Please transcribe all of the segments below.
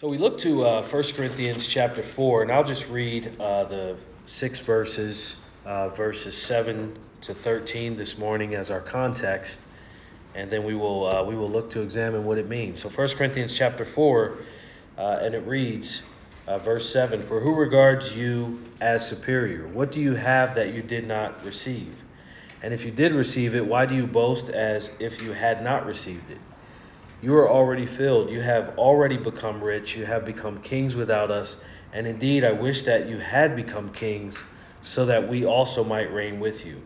So we look to uh, 1 Corinthians chapter 4, and I'll just read uh, the six verses, uh, verses 7 to 13 this morning as our context, and then we will uh, we will look to examine what it means. So 1 Corinthians chapter 4, uh, and it reads, uh, verse 7 For who regards you as superior? What do you have that you did not receive? And if you did receive it, why do you boast as if you had not received it? You are already filled. You have already become rich. You have become kings without us. And indeed, I wish that you had become kings so that we also might reign with you.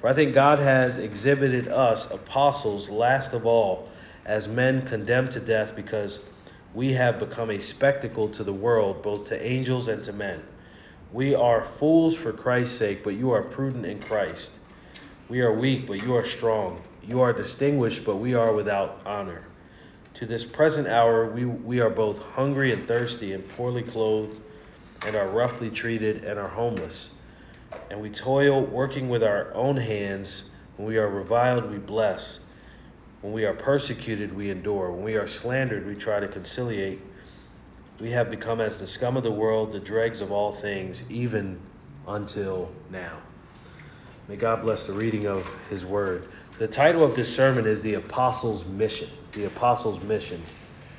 For I think God has exhibited us, apostles, last of all, as men condemned to death because we have become a spectacle to the world, both to angels and to men. We are fools for Christ's sake, but you are prudent in Christ. We are weak, but you are strong. You are distinguished, but we are without honor. To this present hour, we, we are both hungry and thirsty, and poorly clothed, and are roughly treated, and are homeless. And we toil, working with our own hands. When we are reviled, we bless. When we are persecuted, we endure. When we are slandered, we try to conciliate. We have become as the scum of the world, the dregs of all things, even until now. May God bless the reading of His Word. The title of this sermon is The Apostles' Mission. The Apostles' Mission.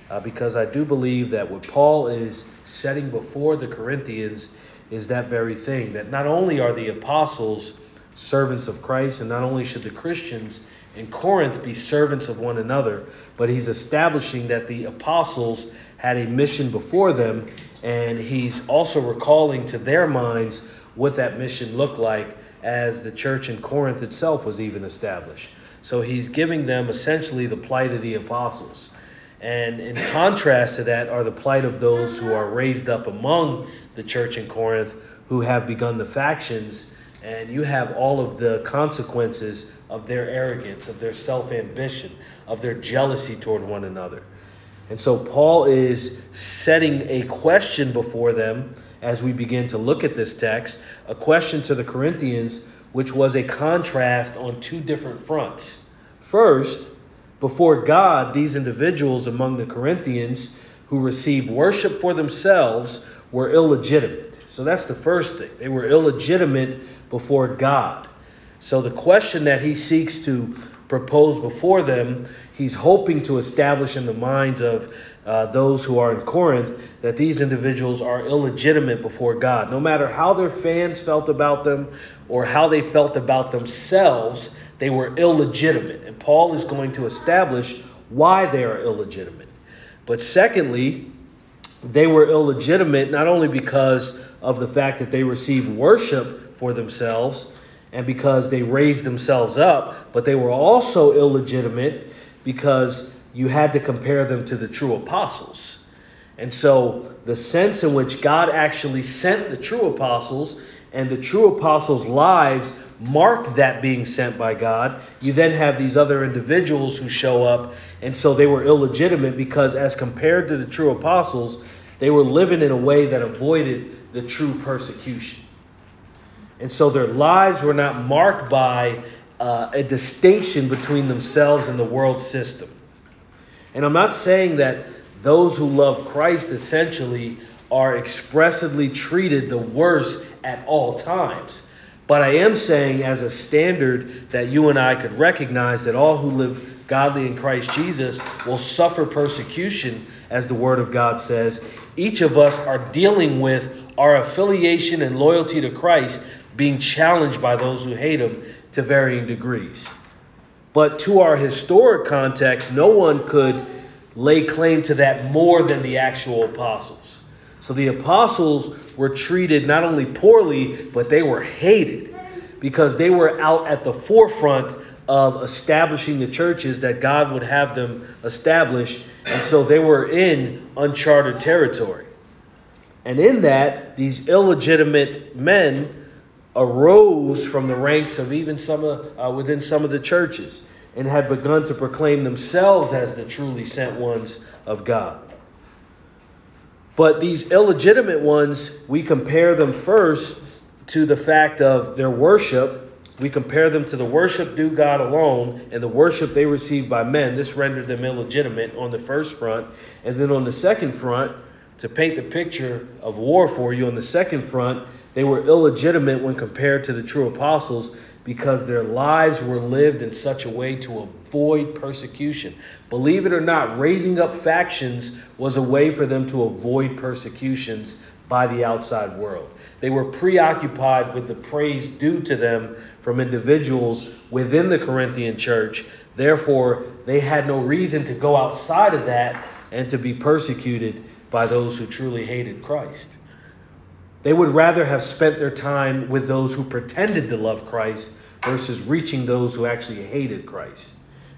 Uh, because I do believe that what Paul is setting before the Corinthians is that very thing that not only are the apostles servants of Christ, and not only should the Christians in Corinth be servants of one another, but he's establishing that the apostles had a mission before them, and he's also recalling to their minds what that mission looked like as the church in Corinth itself was even established. So he's giving them essentially the plight of the apostles. And in contrast to that are the plight of those who are raised up among the church in Corinth who have begun the factions. And you have all of the consequences of their arrogance, of their self ambition, of their jealousy toward one another. And so Paul is setting a question before them as we begin to look at this text, a question to the Corinthians, which was a contrast on two different fronts. First, before God, these individuals among the Corinthians who received worship for themselves were illegitimate. So that's the first thing. They were illegitimate before God. So the question that he seeks to propose before them, he's hoping to establish in the minds of uh, those who are in Corinth that these individuals are illegitimate before God. No matter how their fans felt about them or how they felt about themselves, they were illegitimate. And Paul is going to establish why they are illegitimate. But secondly, they were illegitimate not only because of the fact that they received worship for themselves and because they raised themselves up, but they were also illegitimate because you had to compare them to the true apostles. And so, the sense in which God actually sent the true apostles and the true apostles' lives marked that being sent by God, you then have these other individuals who show up, and so they were illegitimate because, as compared to the true apostles, they were living in a way that avoided the true persecution. And so their lives were not marked by uh, a distinction between themselves and the world system. And I'm not saying that those who love Christ essentially are expressively treated the worst at all times. But I am saying, as a standard, that you and I could recognize that all who live godly in Christ Jesus will suffer persecution, as the Word of God says. Each of us are dealing with our affiliation and loyalty to Christ being challenged by those who hate Him to varying degrees. But to our historic context, no one could lay claim to that more than the actual apostles. So the apostles were treated not only poorly, but they were hated because they were out at the forefront of establishing the churches that God would have them establish. And so they were in uncharted territory. And in that, these illegitimate men arose from the ranks of even some of, uh, within some of the churches and had begun to proclaim themselves as the truly sent ones of God. But these illegitimate ones, we compare them first to the fact of their worship. We compare them to the worship due God alone and the worship they received by men. This rendered them illegitimate on the first front. And then on the second front, To paint the picture of war for you on the second front, they were illegitimate when compared to the true apostles because their lives were lived in such a way to avoid persecution. Believe it or not, raising up factions was a way for them to avoid persecutions by the outside world. They were preoccupied with the praise due to them from individuals within the Corinthian church. Therefore, they had no reason to go outside of that and to be persecuted by those who truly hated Christ. They would rather have spent their time with those who pretended to love Christ versus reaching those who actually hated Christ.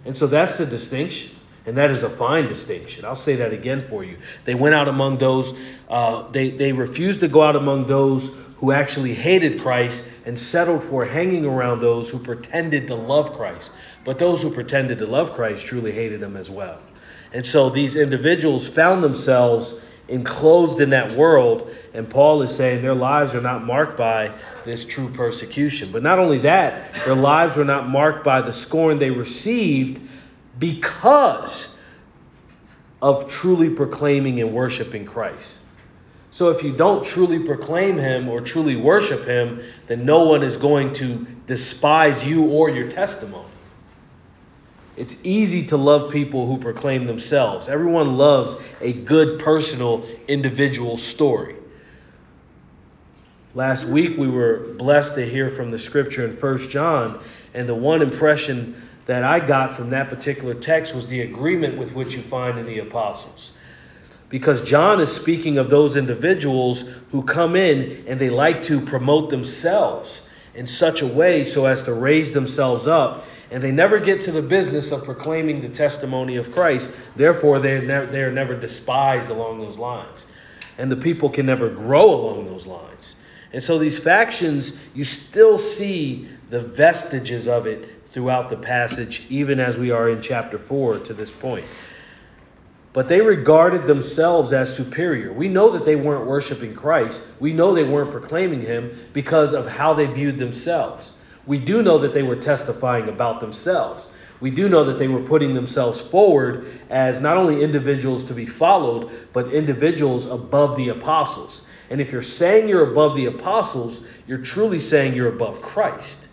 And so that's the distinction. And that is a fine distinction. I'll say that again for you. They went out among those, uh, they, they refused to go out among those who actually hated Christ and settled for hanging around those who pretended to love Christ. But those who pretended to love Christ truly hated him as well. And so these individuals found themselves enclosed in that world. And Paul is saying their lives are not marked by this true persecution. But not only that, their lives were not marked by the scorn they received because of truly proclaiming and worshiping Christ. So if you don't truly proclaim him or truly worship him, then no one is going to despise you or your testimony. It's easy to love people who proclaim themselves. Everyone loves a good, personal, individual story. Last week we were blessed to hear from the scripture in 1 John, and the one impression that I got from that particular text was the agreement with which you find in the apostles. Because John is speaking of those individuals who come in and they like to promote themselves in such a way so as to raise themselves up and they never get to the business of proclaiming the testimony of Christ. Therefore, they're, they're never despised along those lines. And the people can never grow along those lines. And so these factions, you still see the vestiges of it throughout the passage, even as we are in chapter 4 to this point. But they regarded themselves as superior. We know that they weren't worshiping Christ. We know they weren't proclaiming him because of how they viewed themselves. We do know that they were testifying about themselves. We do know that they were putting themselves forward as not only individuals to be followed, but individuals above the apostles. And if you're saying you're above the apostles, you're truly saying you're above Christ.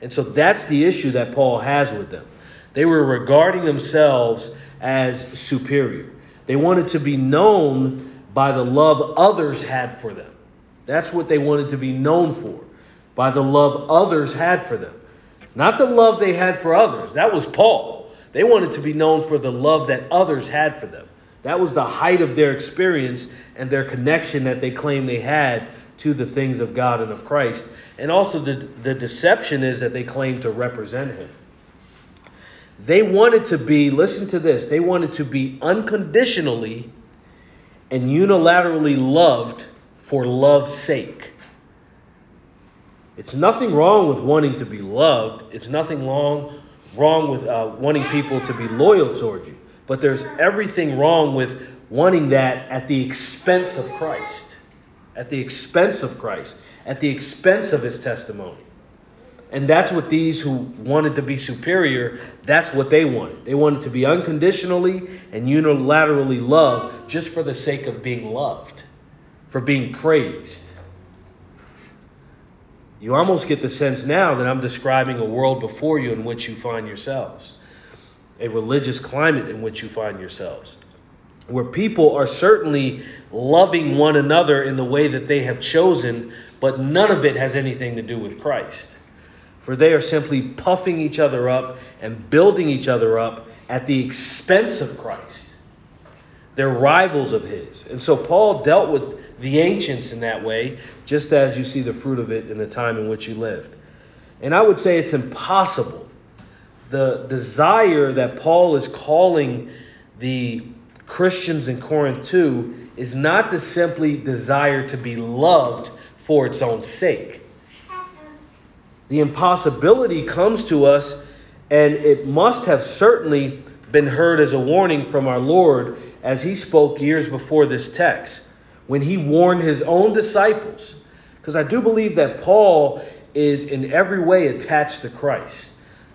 And so that's the issue that Paul has with them. They were regarding themselves as superior. They wanted to be known by the love others had for them. That's what they wanted to be known for by the love others had for them. Not the love they had for others. That was Paul. They wanted to be known for the love that others had for them. That was the height of their experience and their connection that they claimed they had to the things of God and of Christ. And also, the, the deception is that they claimed to represent Him. They wanted to be, listen to this, they wanted to be unconditionally and unilaterally loved for love's sake. It's nothing wrong with wanting to be loved. It's nothing wrong wrong with uh, wanting people to be loyal toward you. But there's everything wrong with wanting that at the expense of Christ, at the expense of Christ, at the expense of His testimony. And that's what these who wanted to be superior, that's what they wanted. They wanted to be unconditionally and unilaterally loved just for the sake of being loved, for being praised. You almost get the sense now that I'm describing a world before you in which you find yourselves, a religious climate in which you find yourselves, where people are certainly loving one another in the way that they have chosen, but none of it has anything to do with Christ. For they are simply puffing each other up and building each other up at the expense of Christ. They're rivals of his. And so Paul dealt with the ancients in that way, just as you see the fruit of it in the time in which you lived. And I would say it's impossible. The desire that Paul is calling the Christians in Corinth to is not to simply desire to be loved for its own sake. The impossibility comes to us, and it must have certainly been heard as a warning from our Lord as he spoke years before this text when he warned his own disciples. Because I do believe that Paul is in every way attached to Christ.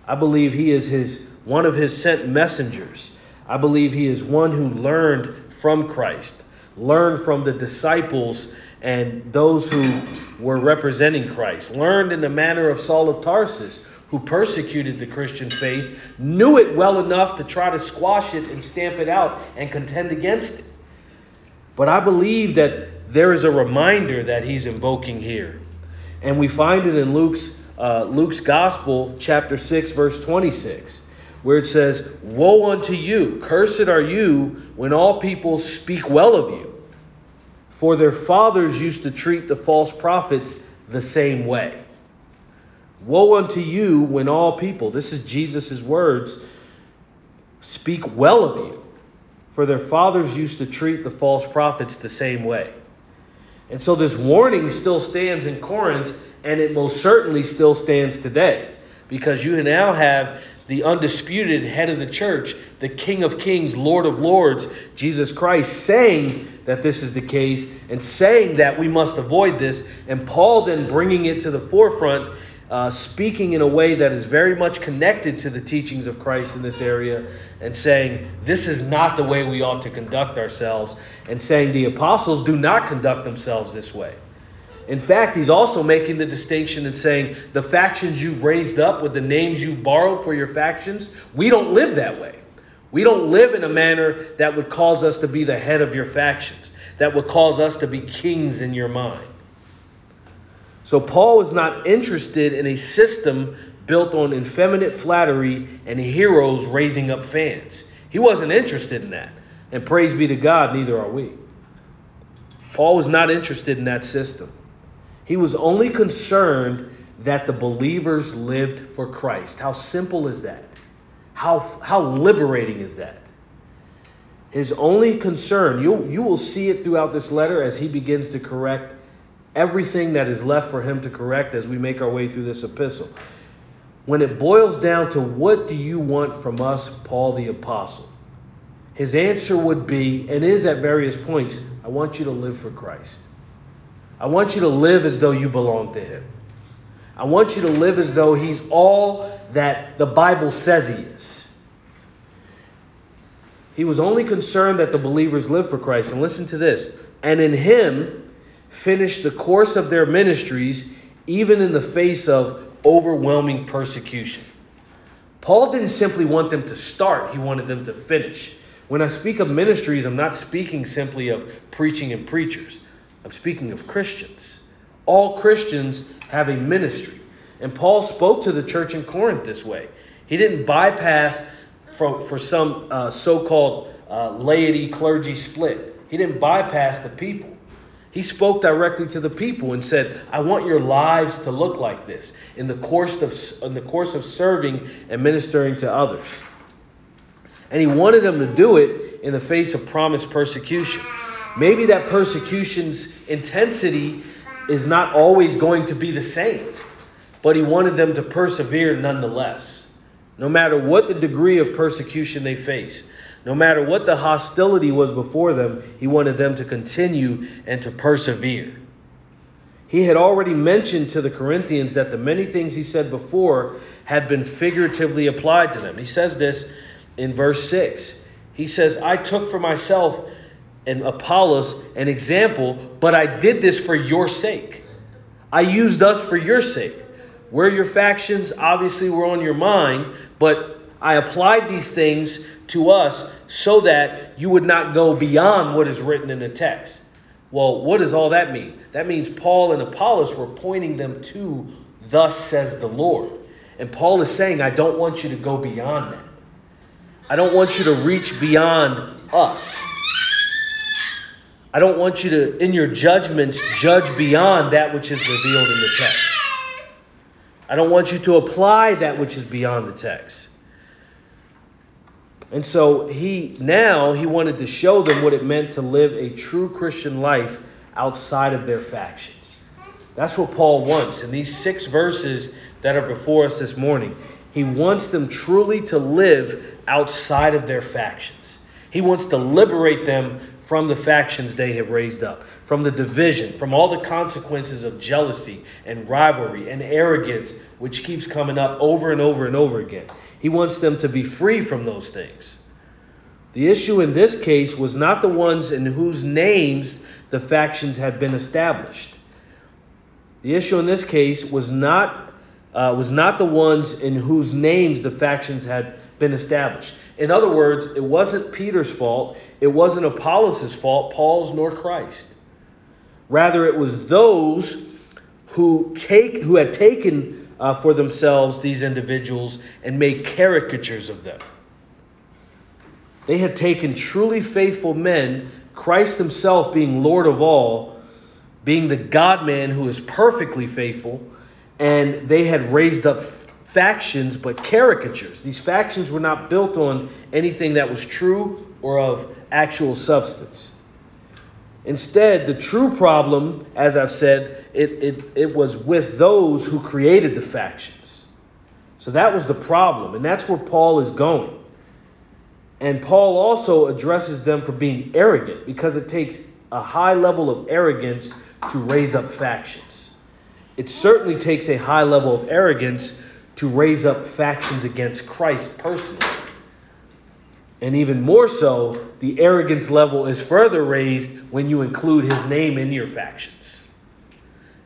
I believe he is his one of his sent messengers. I believe he is one who learned from Christ. learned from the disciples and those who were representing Christ, learned in the manner of Saul of Tarsus, who persecuted the Christian faith, knew it well enough to try to squash it and stamp it out and contend against it. But I believe that there is a reminder that he's invoking here. And we find it in Luke's, uh, Luke's Gospel, chapter 6, verse 26, where it says, Woe unto you, cursed are you when all people speak well of you. For their fathers used to treat the false prophets the same way. Woe unto you when all people, this is Jesus' words, speak well of you. For their fathers used to treat the false prophets the same way. And so this warning still stands in Corinth, and it most certainly still stands today. Because you now have the undisputed head of the church, the King of Kings, Lord of Lords, Jesus Christ, saying that this is the case and saying that we must avoid this, and Paul then bringing it to the forefront, uh, speaking in a way that is very much connected to the teachings of Christ in this area, and saying this is not the way we ought to conduct ourselves, and saying the apostles do not conduct themselves this way. In fact, he's also making the distinction and saying the factions you raised up with the names you borrowed for your factions, we don't live that way. We don't live in a manner that would cause us to be the head of your factions, that would cause us to be kings in your mind. So Paul was not interested in a system built on effeminate flattery and heroes raising up fans. He wasn't interested in that. And praise be to God, neither are we. Paul was not interested in that system. He was only concerned that the believers lived for Christ. How simple is that? How, how liberating is that? His only concern, you, you will see it throughout this letter as he begins to correct everything that is left for him to correct as we make our way through this epistle. When it boils down to what do you want from us, Paul the Apostle? His answer would be, and is at various points, I want you to live for Christ. I want you to live as though you belong to Him. I want you to live as though He's all that the Bible says He is. He was only concerned that the believers live for Christ. And listen to this and in Him finish the course of their ministries, even in the face of overwhelming persecution. Paul didn't simply want them to start, he wanted them to finish. When I speak of ministries, I'm not speaking simply of preaching and preachers. I'm speaking of Christians. All Christians have a ministry. And Paul spoke to the church in Corinth this way. He didn't bypass for, for some uh, so called uh, laity clergy split, he didn't bypass the people. He spoke directly to the people and said, "I want your lives to look like this in the course of in the course of serving and ministering to others." And he wanted them to do it in the face of promised persecution. Maybe that persecution's intensity is not always going to be the same, but he wanted them to persevere nonetheless. No matter what the degree of persecution they face, no matter what the hostility was before them, he wanted them to continue and to persevere. He had already mentioned to the Corinthians that the many things he said before had been figuratively applied to them. He says this in verse 6. He says, I took for myself and Apollos an example, but I did this for your sake. I used us for your sake. Where your factions obviously were on your mind, but I applied these things to us so that you would not go beyond what is written in the text. Well, what does all that mean? That means Paul and Apollos were pointing them to, Thus says the Lord. And Paul is saying, I don't want you to go beyond that. I don't want you to reach beyond us. I don't want you to, in your judgments, judge beyond that which is revealed in the text. I don't want you to apply that which is beyond the text. And so he now he wanted to show them what it meant to live a true Christian life outside of their factions. That's what Paul wants. In these six verses that are before us this morning, he wants them truly to live outside of their factions. He wants to liberate them from the factions they have raised up, from the division, from all the consequences of jealousy and rivalry and arrogance, which keeps coming up over and over and over again. He wants them to be free from those things. The issue in this case was not the ones in whose names the factions had been established. The issue in this case was not uh, was not the ones in whose names the factions had been established. In other words, it wasn't Peter's fault, it wasn't Apollos' fault, Paul's nor Christ. Rather, it was those who take who had taken uh, for themselves these individuals and made caricatures of them. They had taken truly faithful men, Christ Himself being Lord of all, being the God man who is perfectly faithful, and they had raised up factions but caricatures. These factions were not built on anything that was true or of actual substance. Instead, the true problem, as I've said, it, it, it was with those who created the factions. So that was the problem, and that's where Paul is going. And Paul also addresses them for being arrogant because it takes a high level of arrogance to raise up factions. It certainly takes a high level of arrogance to raise up factions against Christ personally. And even more so, the arrogance level is further raised when you include his name in your factions.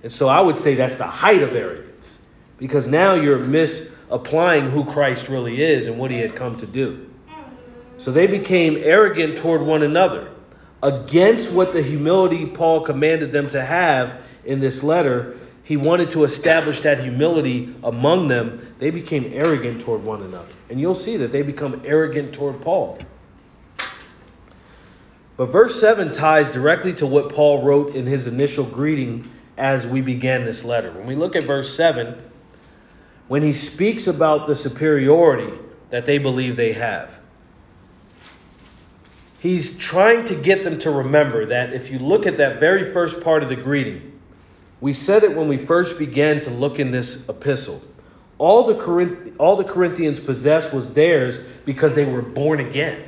And so I would say that's the height of arrogance because now you're misapplying who Christ really is and what he had come to do. So they became arrogant toward one another against what the humility Paul commanded them to have in this letter. He wanted to establish that humility among them. They became arrogant toward one another. And you'll see that they become arrogant toward Paul. But verse 7 ties directly to what Paul wrote in his initial greeting as we began this letter. When we look at verse 7, when he speaks about the superiority that they believe they have, he's trying to get them to remember that if you look at that very first part of the greeting, we said it when we first began to look in this epistle. All the, Corinth- all the Corinthians possessed was theirs because they were born again.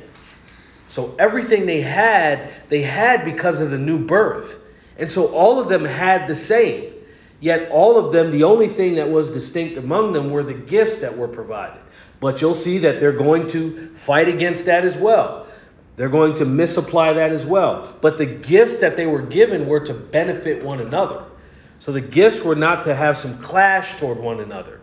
So everything they had, they had because of the new birth. And so all of them had the same. Yet all of them, the only thing that was distinct among them were the gifts that were provided. But you'll see that they're going to fight against that as well. They're going to misapply that as well. But the gifts that they were given were to benefit one another. So the gifts were not to have some clash toward one another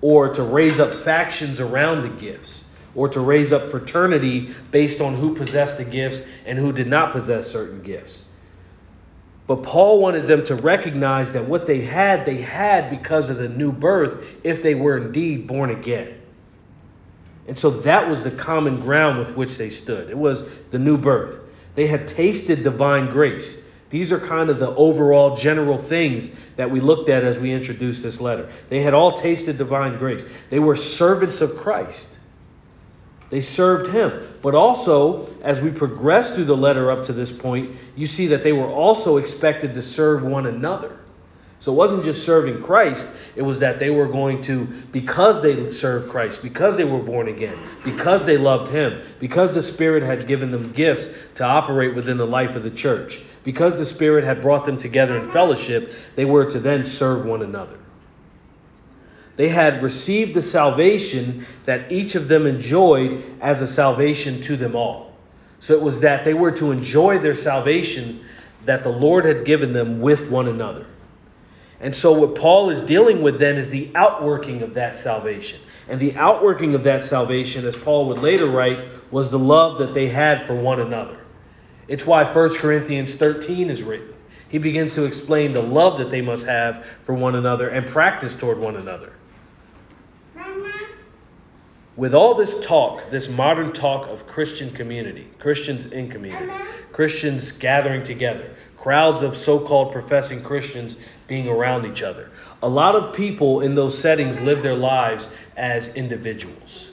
or to raise up factions around the gifts or to raise up fraternity based on who possessed the gifts and who did not possess certain gifts. But Paul wanted them to recognize that what they had, they had because of the new birth if they were indeed born again. And so that was the common ground with which they stood. It was the new birth. They had tasted divine grace. These are kind of the overall general things that we looked at as we introduced this letter. They had all tasted divine grace. They were servants of Christ. They served him. But also, as we progress through the letter up to this point, you see that they were also expected to serve one another. So it wasn't just serving Christ, it was that they were going to, because they served Christ, because they were born again, because they loved Him, because the Spirit had given them gifts to operate within the life of the church, because the Spirit had brought them together in fellowship, they were to then serve one another. They had received the salvation that each of them enjoyed as a salvation to them all. So it was that they were to enjoy their salvation that the Lord had given them with one another. And so, what Paul is dealing with then is the outworking of that salvation. And the outworking of that salvation, as Paul would later write, was the love that they had for one another. It's why 1 Corinthians 13 is written. He begins to explain the love that they must have for one another and practice toward one another. Mama. With all this talk, this modern talk of Christian community, Christians in community, Mama. Christians gathering together, crowds of so called professing Christians being around each other. A lot of people in those settings live their lives as individuals.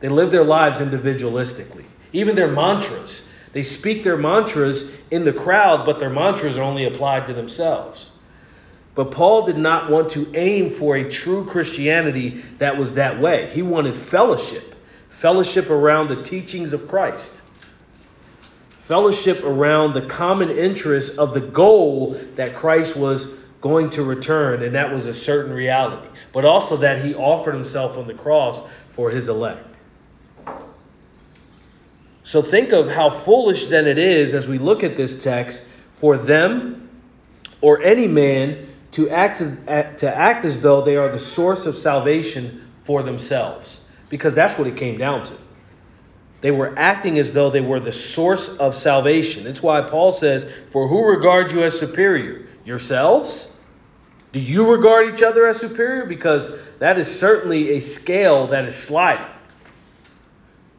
They live their lives individualistically. Even their mantras. They speak their mantras in the crowd, but their mantras are only applied to themselves. But Paul did not want to aim for a true Christianity that was that way. He wanted fellowship, fellowship around the teachings of Christ, fellowship around the common interest of the goal that Christ was going to return, and that was a certain reality. But also that he offered himself on the cross for his elect. So think of how foolish then it is as we look at this text for them or any man to act, to act as though they are the source of salvation for themselves. Because that's what it came down to. They were acting as though they were the source of salvation. That's why Paul says, For who regards you as superior? Yourselves? Do you regard each other as superior? Because that is certainly a scale that is sliding.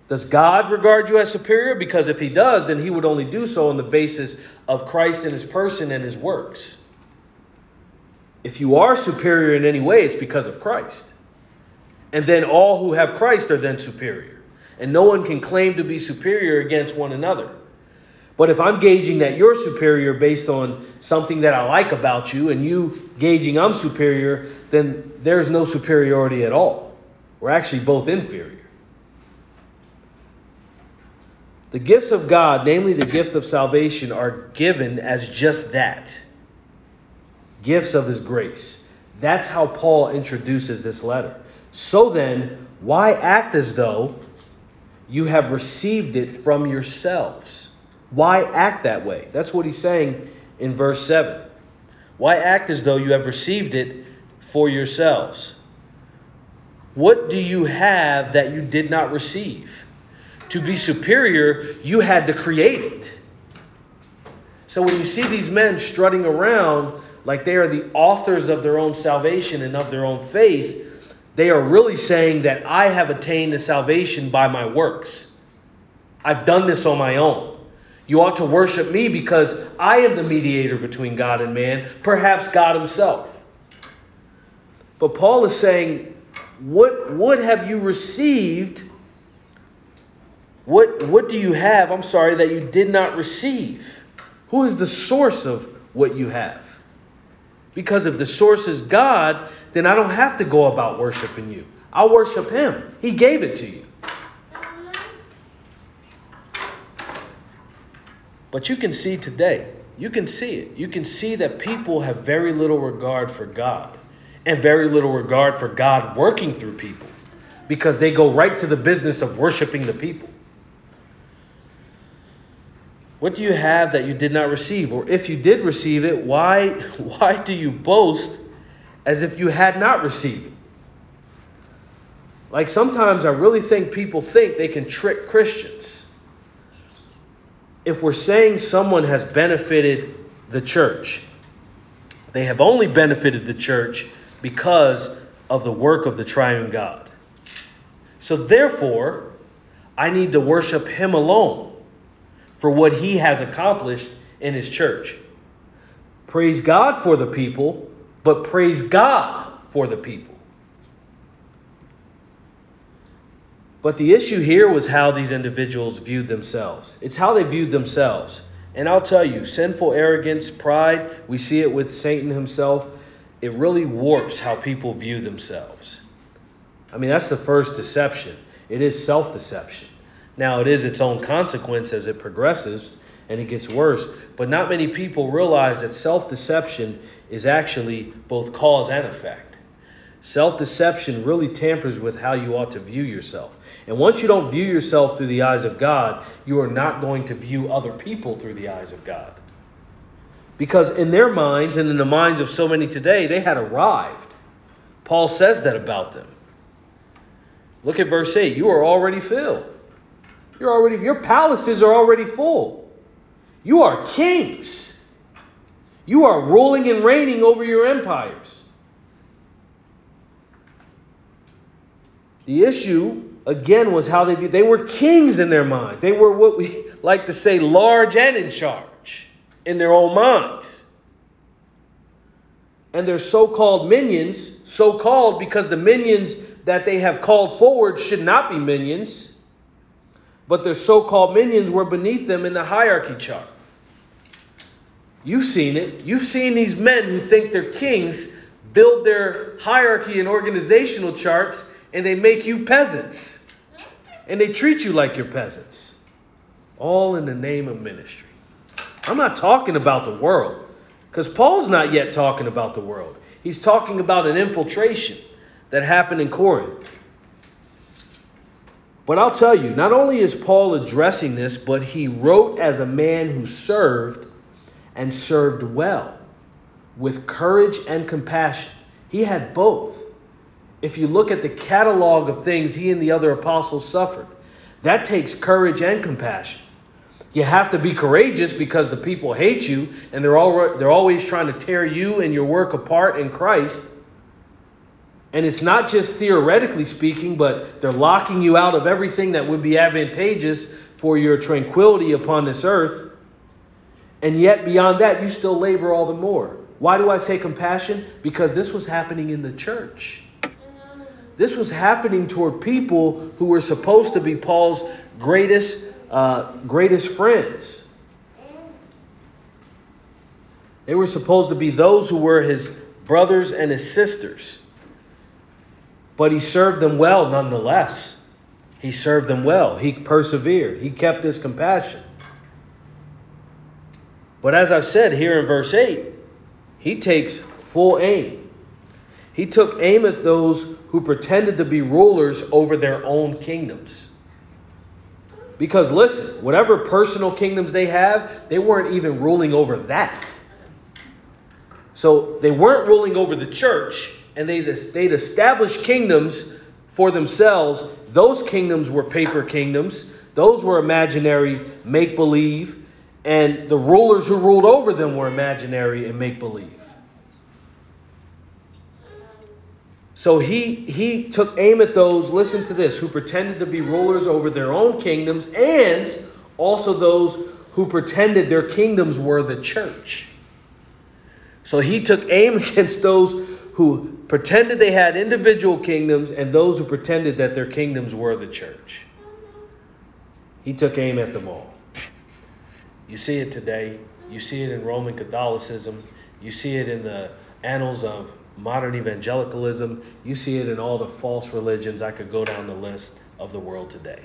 Does God regard you as superior? Because if he does, then he would only do so on the basis of Christ and his person and his works. If you are superior in any way, it's because of Christ. And then all who have Christ are then superior. And no one can claim to be superior against one another. But if I'm gauging that you're superior based on something that I like about you, and you gauging I'm superior, then there's no superiority at all. We're actually both inferior. The gifts of God, namely the gift of salvation, are given as just that gifts of His grace. That's how Paul introduces this letter. So then, why act as though you have received it from yourselves? Why act that way? That's what he's saying in verse 7. Why act as though you have received it for yourselves? What do you have that you did not receive? To be superior, you had to create it. So when you see these men strutting around like they are the authors of their own salvation and of their own faith, they are really saying that I have attained the salvation by my works. I've done this on my own. You ought to worship me because I am the mediator between God and man, perhaps God Himself. But Paul is saying, What, what have you received what, what do you have, I'm sorry, that you did not receive? Who is the source of what you have? Because if the source is God, then I don't have to go about worshiping you. I'll worship Him. He gave it to you. But you can see today, you can see it. You can see that people have very little regard for God and very little regard for God working through people because they go right to the business of worshiping the people. What do you have that you did not receive? Or if you did receive it, why, why do you boast as if you had not received it? Like sometimes I really think people think they can trick Christians. If we're saying someone has benefited the church, they have only benefited the church because of the work of the triune God. So therefore, I need to worship Him alone for what he has accomplished in his church. Praise God for the people, but praise God for the people. But the issue here was how these individuals viewed themselves. It's how they viewed themselves. And I'll tell you, sinful arrogance, pride, we see it with Satan himself. It really warps how people view themselves. I mean, that's the first deception. It is self deception. Now, it is its own consequence as it progresses and it gets worse, but not many people realize that self deception is actually both cause and effect. Self deception really tampers with how you ought to view yourself. And once you don't view yourself through the eyes of God, you are not going to view other people through the eyes of God. Because in their minds and in the minds of so many today, they had arrived. Paul says that about them. Look at verse 8 you are already filled. You're already your palaces are already full. You are kings. You are ruling and reigning over your empires. The issue again was how they. They were kings in their minds. They were what we like to say large and in charge in their own minds. And their so-called minions, so-called because the minions that they have called forward should not be minions but their so called minions were beneath them in the hierarchy chart. You've seen it. You've seen these men who think they're kings build their hierarchy and organizational charts, and they make you peasants. And they treat you like you're peasants. All in the name of ministry. I'm not talking about the world, because Paul's not yet talking about the world. He's talking about an infiltration that happened in Corinth. But I'll tell you, not only is Paul addressing this, but he wrote as a man who served and served well with courage and compassion. He had both. If you look at the catalog of things he and the other apostles suffered, that takes courage and compassion. You have to be courageous because the people hate you and they're all they're always trying to tear you and your work apart in Christ. And it's not just theoretically speaking, but they're locking you out of everything that would be advantageous for your tranquility upon this earth. And yet, beyond that, you still labor all the more. Why do I say compassion? Because this was happening in the church. This was happening toward people who were supposed to be Paul's greatest, uh, greatest friends. They were supposed to be those who were his brothers and his sisters. But he served them well nonetheless. He served them well. He persevered. He kept his compassion. But as I've said here in verse 8, he takes full aim. He took aim at those who pretended to be rulers over their own kingdoms. Because listen, whatever personal kingdoms they have, they weren't even ruling over that. So they weren't ruling over the church, and they, they'd established kingdoms for themselves. Those kingdoms were paper kingdoms, those were imaginary, make believe, and the rulers who ruled over them were imaginary and make believe. So he, he took aim at those, listen to this, who pretended to be rulers over their own kingdoms, and also those who pretended their kingdoms were the church. So he took aim against those who pretended they had individual kingdoms and those who pretended that their kingdoms were the church. He took aim at them all. You see it today. You see it in Roman Catholicism. You see it in the annals of modern evangelicalism. You see it in all the false religions. I could go down the list of the world today.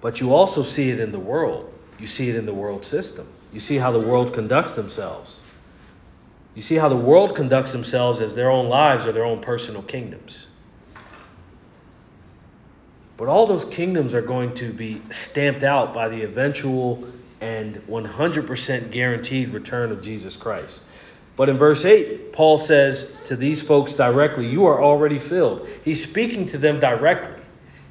But you also see it in the world. You see it in the world system. You see how the world conducts themselves. You see how the world conducts themselves as their own lives or their own personal kingdoms. But all those kingdoms are going to be stamped out by the eventual and 100% guaranteed return of Jesus Christ. But in verse 8, Paul says to these folks directly, You are already filled. He's speaking to them directly.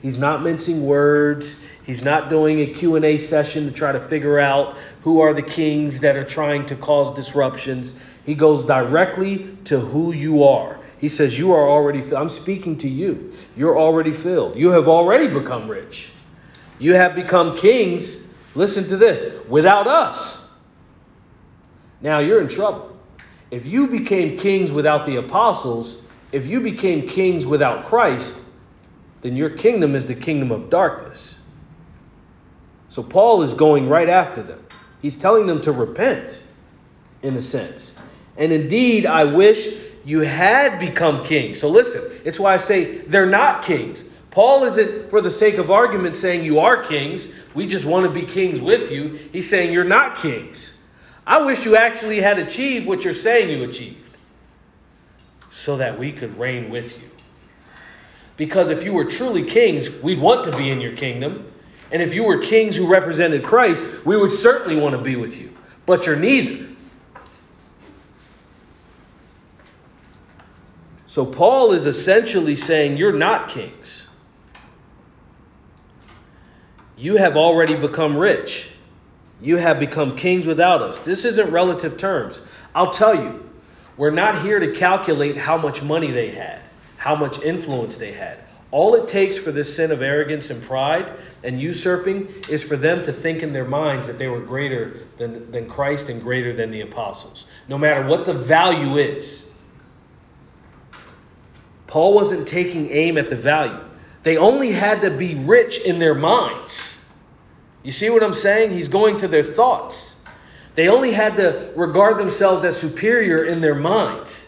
He's not mincing words. He's not doing a Q&A session to try to figure out who are the kings that are trying to cause disruptions. He goes directly to who you are. He says, You are already filled. I'm speaking to you. You're already filled. You have already become rich. You have become kings. Listen to this without us. Now you're in trouble. If you became kings without the apostles, if you became kings without Christ, then your kingdom is the kingdom of darkness. So Paul is going right after them. He's telling them to repent, in a sense. And indeed, I wish you had become kings. So listen, it's why I say they're not kings. Paul isn't, for the sake of argument, saying you are kings. We just want to be kings with you. He's saying you're not kings. I wish you actually had achieved what you're saying you achieved so that we could reign with you. Because if you were truly kings, we'd want to be in your kingdom. And if you were kings who represented Christ, we would certainly want to be with you. But you're neither. So Paul is essentially saying you're not kings. You have already become rich. You have become kings without us. This isn't relative terms. I'll tell you, we're not here to calculate how much money they had, how much influence they had. All it takes for this sin of arrogance and pride and usurping is for them to think in their minds that they were greater than, than Christ and greater than the apostles, no matter what the value is. Paul wasn't taking aim at the value. They only had to be rich in their minds. You see what I'm saying? He's going to their thoughts. They only had to regard themselves as superior in their minds.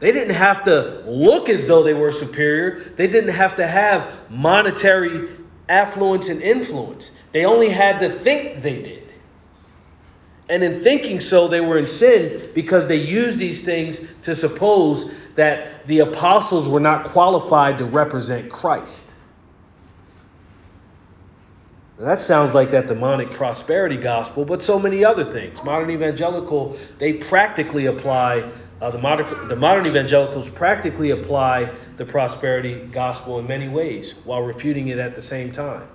They didn't have to look as though they were superior. They didn't have to have monetary affluence and influence. They only had to think they did. And in thinking so, they were in sin because they used these things to suppose that the apostles were not qualified to represent Christ. Now, that sounds like that demonic prosperity gospel, but so many other things. Modern evangelical, they practically apply, uh, the, modern, the modern evangelicals practically apply the prosperity gospel in many ways while refuting it at the same time.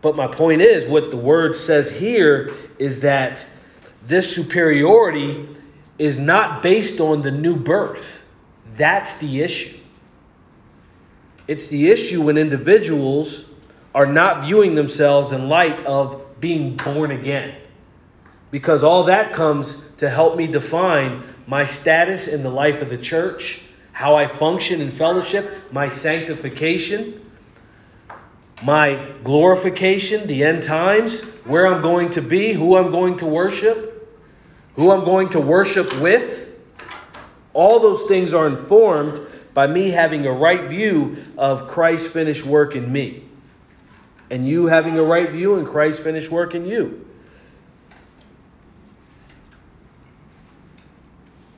But my point is, what the word says here is that this superiority is not based on the new birth. That's the issue. It's the issue when individuals are not viewing themselves in light of being born again. Because all that comes to help me define my status in the life of the church, how I function in fellowship, my sanctification, my glorification, the end times, where I'm going to be, who I'm going to worship, who I'm going to worship with. All those things are informed by me having a right view of Christ's finished work in me, and you having a right view in Christ's finished work in you.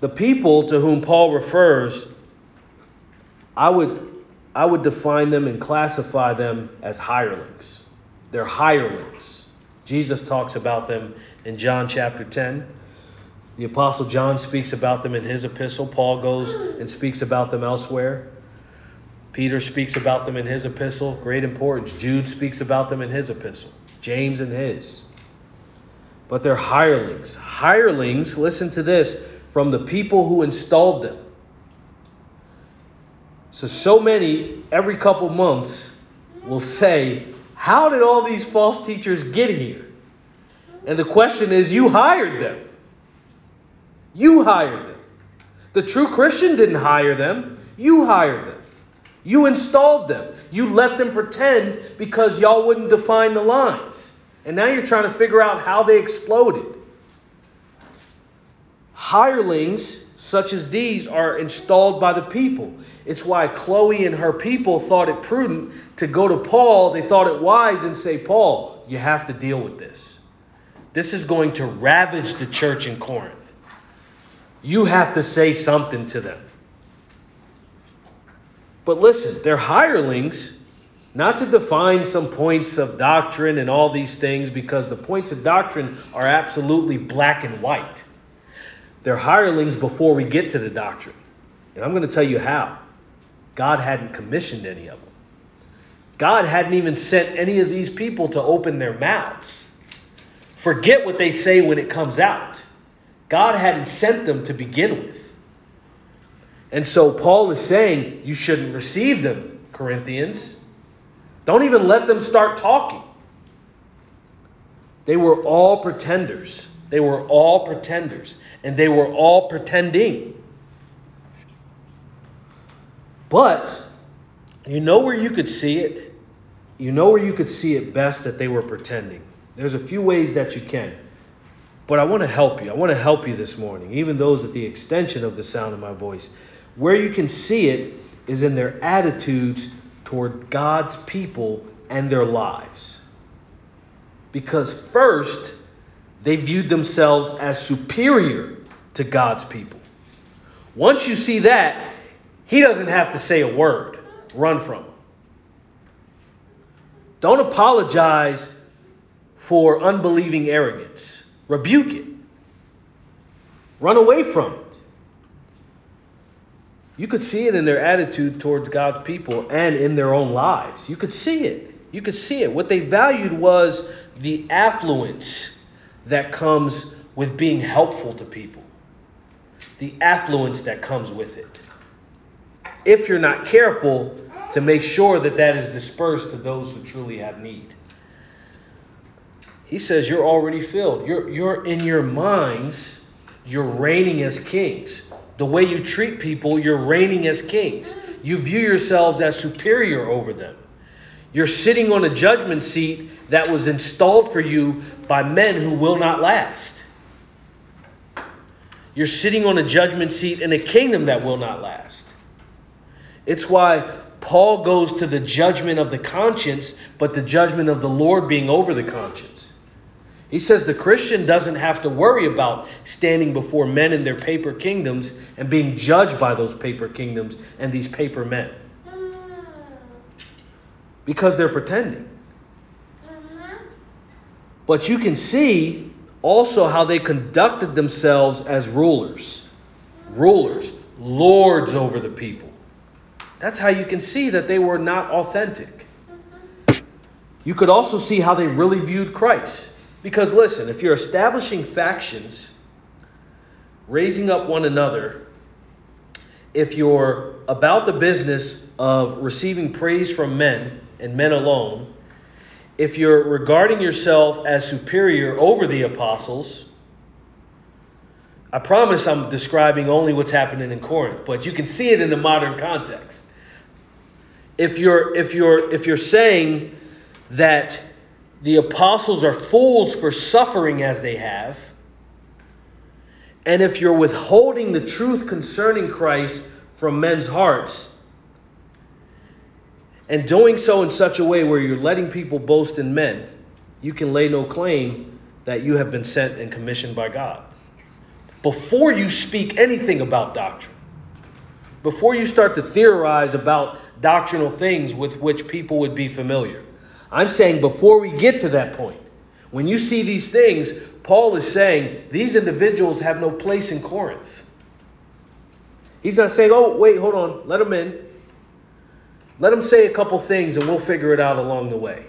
The people to whom Paul refers, I would I would define them and classify them as hirelings. They're hirelings. Jesus talks about them in John chapter 10. The Apostle John speaks about them in his epistle. Paul goes and speaks about them elsewhere. Peter speaks about them in his epistle. Great importance. Jude speaks about them in his epistle. James in his. But they're hirelings. Hirelings, listen to this, from the people who installed them. So, so many every couple months will say, How did all these false teachers get here? And the question is, You hired them. You hired them. The true Christian didn't hire them, you hired them. You installed them. You let them pretend because y'all wouldn't define the lines. And now you're trying to figure out how they exploded. Hirelings such as these are installed by the people. It's why Chloe and her people thought it prudent to go to Paul. They thought it wise and say, Paul, you have to deal with this. This is going to ravage the church in Corinth. You have to say something to them. But listen, they're hirelings, not to define some points of doctrine and all these things, because the points of doctrine are absolutely black and white. They're hirelings before we get to the doctrine. And I'm going to tell you how. God hadn't commissioned any of them. God hadn't even sent any of these people to open their mouths. Forget what they say when it comes out. God hadn't sent them to begin with. And so Paul is saying you shouldn't receive them, Corinthians. Don't even let them start talking. They were all pretenders. They were all pretenders. And they were all pretending. But you know where you could see it? You know where you could see it best that they were pretending. There's a few ways that you can. But I want to help you. I want to help you this morning, even those at the extension of the sound of my voice. Where you can see it is in their attitudes toward God's people and their lives. Because first, they viewed themselves as superior to God's people. Once you see that, he doesn't have to say a word. Run from him. Don't apologize for unbelieving arrogance. Rebuke it. Run away from it. You could see it in their attitude towards God's people and in their own lives. You could see it. You could see it. What they valued was the affluence that comes with being helpful to people, the affluence that comes with it if you're not careful to make sure that that is dispersed to those who truly have need. He says you're already filled. You're, you're in your minds, you're reigning as kings. The way you treat people, you're reigning as kings. You view yourselves as superior over them. You're sitting on a judgment seat that was installed for you by men who will not last. You're sitting on a judgment seat in a kingdom that will not last. It's why Paul goes to the judgment of the conscience, but the judgment of the Lord being over the conscience. He says the Christian doesn't have to worry about standing before men in their paper kingdoms and being judged by those paper kingdoms and these paper men. Because they're pretending. Mm-hmm. But you can see also how they conducted themselves as rulers. Rulers, lords over the people. That's how you can see that they were not authentic. Mm-hmm. You could also see how they really viewed Christ. Because listen, if you're establishing factions, raising up one another, if you're about the business of receiving praise from men and men alone, if you're regarding yourself as superior over the apostles, I promise I'm describing only what's happening in Corinth, but you can see it in the modern context. If you're if you're if you're saying that the apostles are fools for suffering as they have, and if you're withholding the truth concerning Christ from men's hearts, and doing so in such a way where you're letting people boast in men, you can lay no claim that you have been sent and commissioned by God. Before you speak anything about doctrine, before you start to theorize about doctrinal things with which people would be familiar, I'm saying before we get to that point, when you see these things, Paul is saying these individuals have no place in Corinth. He's not saying, oh, wait, hold on, let them in. Let him say a couple things and we'll figure it out along the way.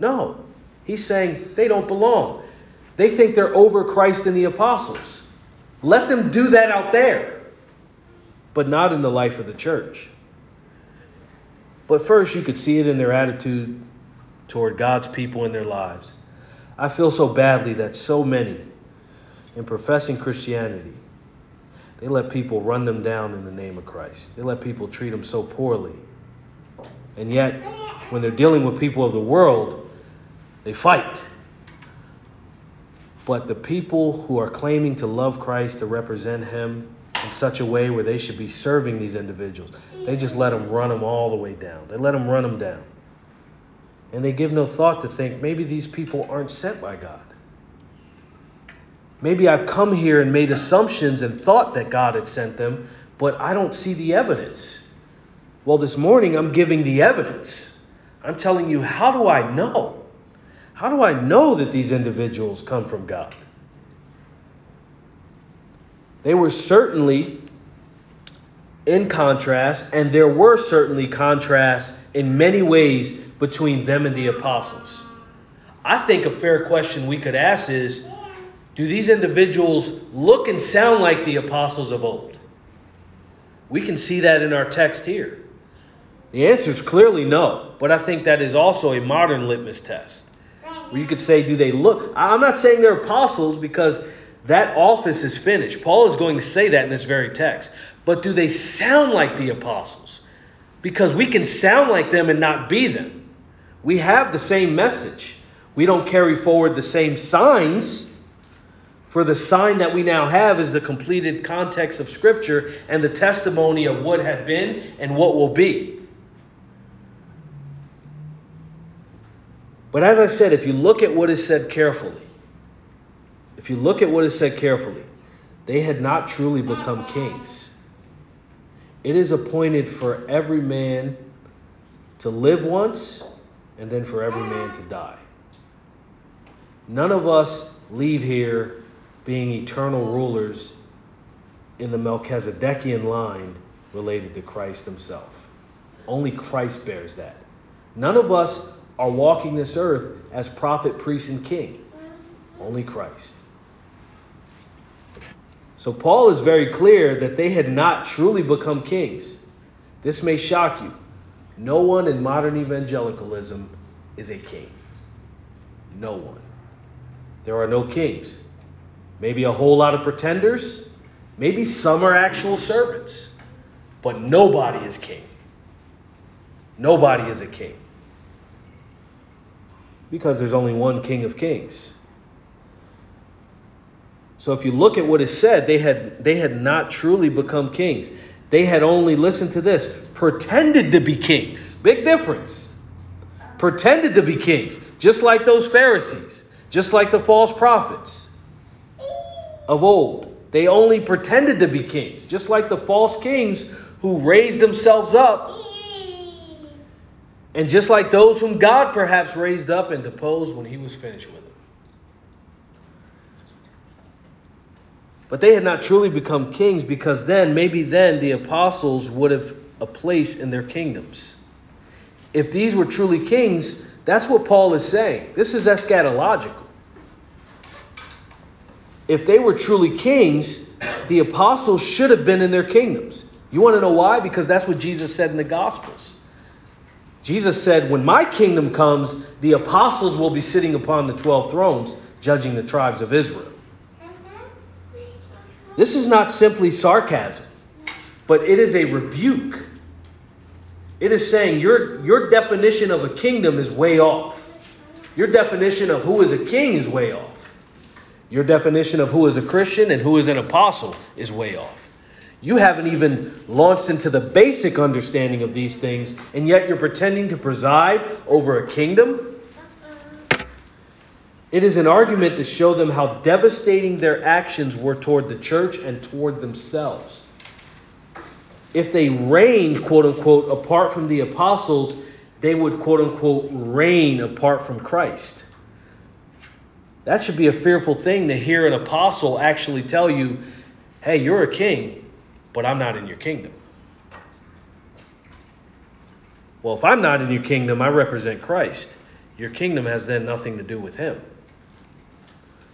No. He's saying they don't belong. They think they're over Christ and the apostles. Let them do that out there, but not in the life of the church. But first, you could see it in their attitude toward God's people in their lives. I feel so badly that so many, in professing Christianity, they let people run them down in the name of Christ. They let people treat them so poorly. And yet, when they're dealing with people of the world, they fight. But the people who are claiming to love Christ, to represent Him in such a way where they should be serving these individuals, they just let them run them all the way down. They let them run them down. And they give no thought to think maybe these people aren't sent by God. Maybe I've come here and made assumptions and thought that God had sent them, but I don't see the evidence. Well, this morning I'm giving the evidence. I'm telling you, how do I know? How do I know that these individuals come from God? They were certainly in contrast, and there were certainly contrasts in many ways between them and the apostles. I think a fair question we could ask is do these individuals look and sound like the apostles of old? We can see that in our text here. The answer is clearly no, but I think that is also a modern litmus test. Where you could say, do they look? I'm not saying they're apostles because that office is finished. Paul is going to say that in this very text. But do they sound like the apostles? Because we can sound like them and not be them. We have the same message. We don't carry forward the same signs. For the sign that we now have is the completed context of Scripture and the testimony of what had been and what will be. But as I said, if you look at what is said carefully, if you look at what is said carefully, they had not truly become kings. It is appointed for every man to live once and then for every man to die. None of us leave here being eternal rulers in the Melchizedekian line related to Christ himself. Only Christ bears that. None of us are walking this earth as prophet, priest, and king. Only Christ. So Paul is very clear that they had not truly become kings. This may shock you. No one in modern evangelicalism is a king. No one. There are no kings. Maybe a whole lot of pretenders. Maybe some are actual servants. But nobody is king. Nobody is a king because there's only one King of Kings. So if you look at what is said, they had they had not truly become kings. They had only listened to this, pretended to be kings. Big difference. Pretended to be kings, just like those Pharisees. just like the false prophets of old. They only pretended to be kings, just like the false kings who raised themselves up, and just like those whom God perhaps raised up and deposed when he was finished with them. But they had not truly become kings because then, maybe then, the apostles would have a place in their kingdoms. If these were truly kings, that's what Paul is saying. This is eschatological. If they were truly kings, the apostles should have been in their kingdoms. You want to know why? Because that's what Jesus said in the Gospels. Jesus said, When my kingdom comes, the apostles will be sitting upon the 12 thrones, judging the tribes of Israel. This is not simply sarcasm, but it is a rebuke. It is saying your, your definition of a kingdom is way off. Your definition of who is a king is way off. Your definition of who is a Christian and who is an apostle is way off. You haven't even launched into the basic understanding of these things, and yet you're pretending to preside over a kingdom? It is an argument to show them how devastating their actions were toward the church and toward themselves. If they reigned, quote unquote, apart from the apostles, they would, quote unquote, reign apart from Christ. That should be a fearful thing to hear an apostle actually tell you, hey, you're a king, but I'm not in your kingdom. Well, if I'm not in your kingdom, I represent Christ. Your kingdom has then nothing to do with him.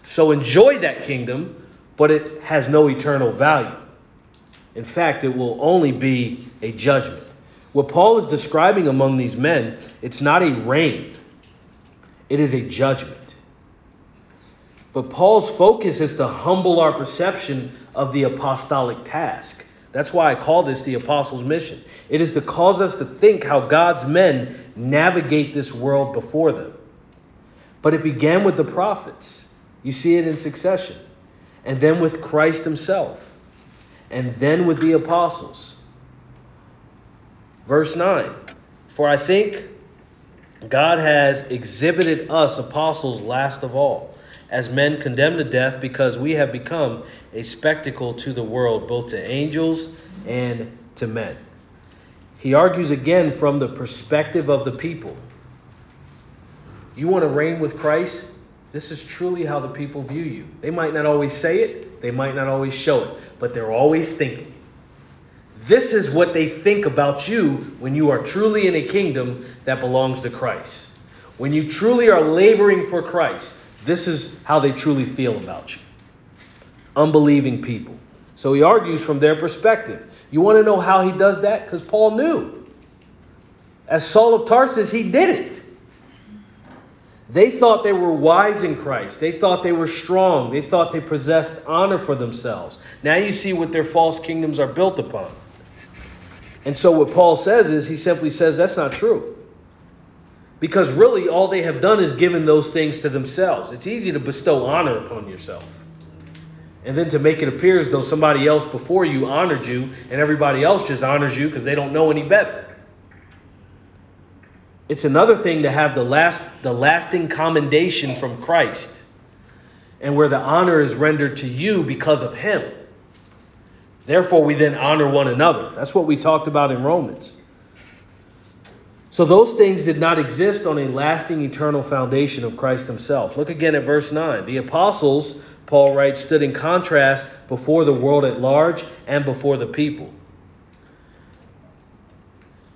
So enjoy that kingdom, but it has no eternal value. In fact, it will only be a judgment. What Paul is describing among these men, it's not a reign, it is a judgment. But Paul's focus is to humble our perception of the apostolic task. That's why I call this the apostles' mission. It is to cause us to think how God's men navigate this world before them. But it began with the prophets. You see it in succession. And then with Christ himself. And then with the apostles. Verse 9 For I think God has exhibited us apostles last of all as men condemned to death because we have become a spectacle to the world, both to angels and to men. He argues again from the perspective of the people. You want to reign with Christ? This is truly how the people view you. They might not always say it, they might not always show it, but they're always thinking. This is what they think about you when you are truly in a kingdom that belongs to Christ. When you truly are laboring for Christ, this is how they truly feel about you. Unbelieving people. So he argues from their perspective. You want to know how he does that? Because Paul knew. As Saul of Tarsus, he did it. They thought they were wise in Christ. They thought they were strong. They thought they possessed honor for themselves. Now you see what their false kingdoms are built upon. And so what Paul says is, he simply says that's not true. Because really, all they have done is given those things to themselves. It's easy to bestow honor upon yourself. And then to make it appear as though somebody else before you honored you and everybody else just honors you because they don't know any better. It's another thing to have the last the lasting commendation from Christ and where the honor is rendered to you because of him. Therefore we then honor one another. That's what we talked about in Romans. So those things did not exist on a lasting eternal foundation of Christ himself. Look again at verse 9. The apostles, Paul writes, stood in contrast before the world at large and before the people.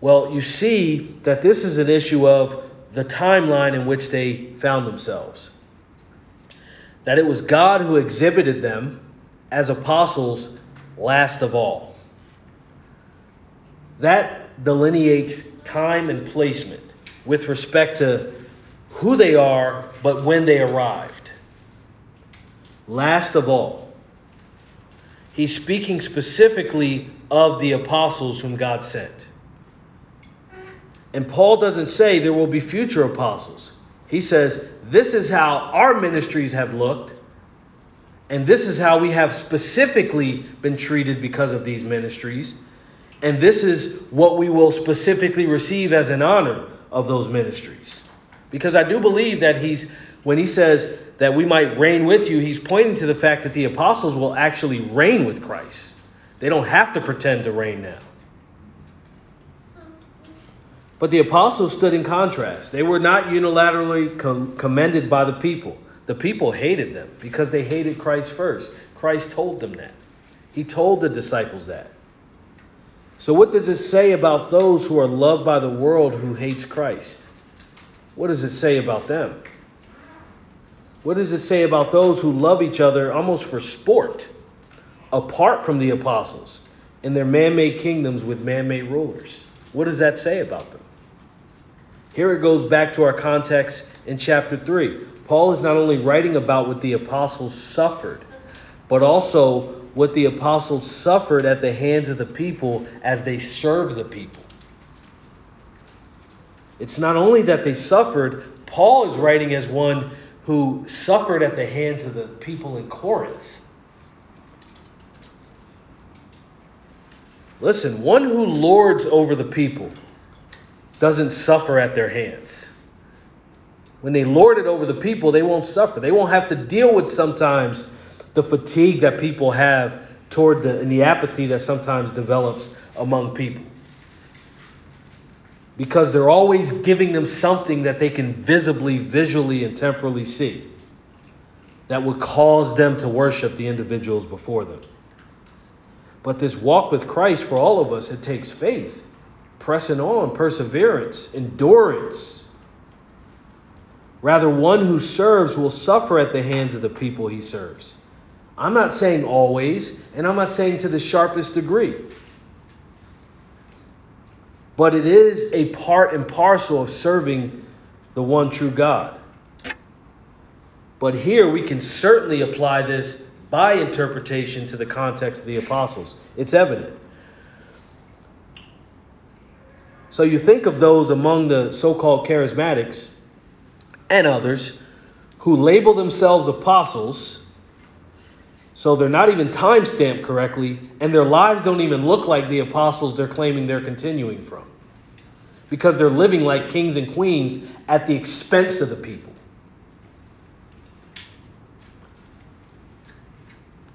Well, you see that this is an issue of the timeline in which they found themselves. That it was God who exhibited them as apostles last of all. That delineates time and placement with respect to who they are, but when they arrived. Last of all, he's speaking specifically of the apostles whom God sent. And Paul doesn't say there will be future apostles. He says, This is how our ministries have looked, and this is how we have specifically been treated because of these ministries. And this is what we will specifically receive as an honor of those ministries. Because I do believe that he's When he says that we might reign with you, he's pointing to the fact that the apostles will actually reign with Christ. They don't have to pretend to reign now. But the apostles stood in contrast. They were not unilaterally com- commended by the people. The people hated them because they hated Christ first. Christ told them that. He told the disciples that. So, what does it say about those who are loved by the world who hates Christ? What does it say about them? What does it say about those who love each other almost for sport, apart from the apostles, in their man made kingdoms with man made rulers? What does that say about them? Here it goes back to our context in chapter 3. Paul is not only writing about what the apostles suffered, but also what the apostles suffered at the hands of the people as they served the people. It's not only that they suffered, Paul is writing as one who suffered at the hands of the people in Corinth. Listen, one who lords over the people doesn't suffer at their hands. When they lord it over the people, they won't suffer. They won't have to deal with sometimes the fatigue that people have toward the and the apathy that sometimes develops among people. Because they're always giving them something that they can visibly, visually, and temporally see that would cause them to worship the individuals before them. But this walk with Christ for all of us, it takes faith, pressing on, perseverance, endurance Rather, one who serves will suffer at the hands of the people he serves. I'm not saying always, and I'm not saying to the sharpest degree. But it is a part and parcel of serving the one true God. But here we can certainly apply this by interpretation to the context of the apostles. It's evident. So you think of those among the so called charismatics and others who label themselves apostles, so they're not even time stamped correctly, and their lives don't even look like the apostles they're claiming they're continuing from. Because they're living like kings and queens at the expense of the people.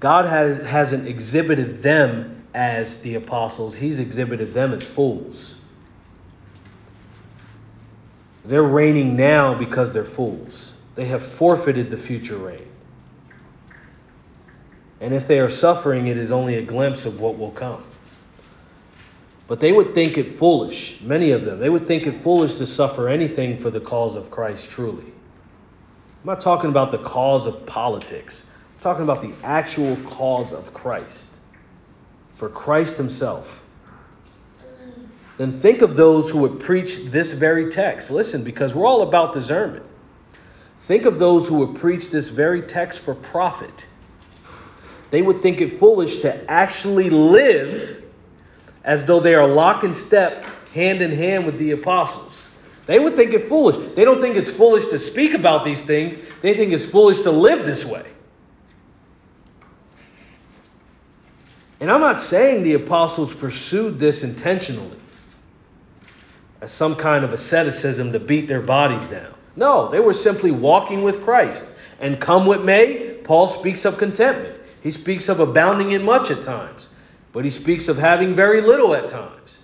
God has, hasn't exhibited them as the apostles, He's exhibited them as fools. They're reigning now because they're fools. They have forfeited the future reign. And if they are suffering, it is only a glimpse of what will come. But they would think it foolish, many of them, they would think it foolish to suffer anything for the cause of Christ truly. I'm not talking about the cause of politics, I'm talking about the actual cause of Christ. For Christ Himself then think of those who would preach this very text. Listen, because we're all about discernment. Think of those who would preach this very text for profit. They would think it foolish to actually live as though they are lock and step, hand in hand with the apostles. They would think it foolish. They don't think it's foolish to speak about these things, they think it's foolish to live this way. And I'm not saying the apostles pursued this intentionally as some kind of asceticism to beat their bodies down. No, they were simply walking with Christ. And come what may, Paul speaks of contentment. He speaks of abounding in much at times, but he speaks of having very little at times.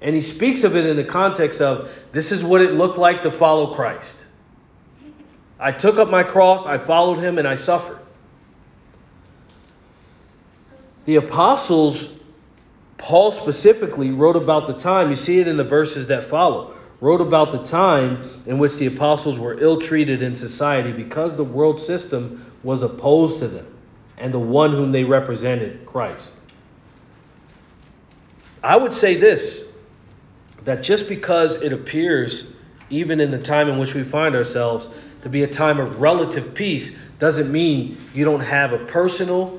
And he speaks of it in the context of this is what it looked like to follow Christ. I took up my cross, I followed him, and I suffered. The apostles Paul specifically wrote about the time, you see it in the verses that follow, wrote about the time in which the apostles were ill treated in society because the world system was opposed to them and the one whom they represented, Christ. I would say this that just because it appears, even in the time in which we find ourselves, to be a time of relative peace, doesn't mean you don't have a personal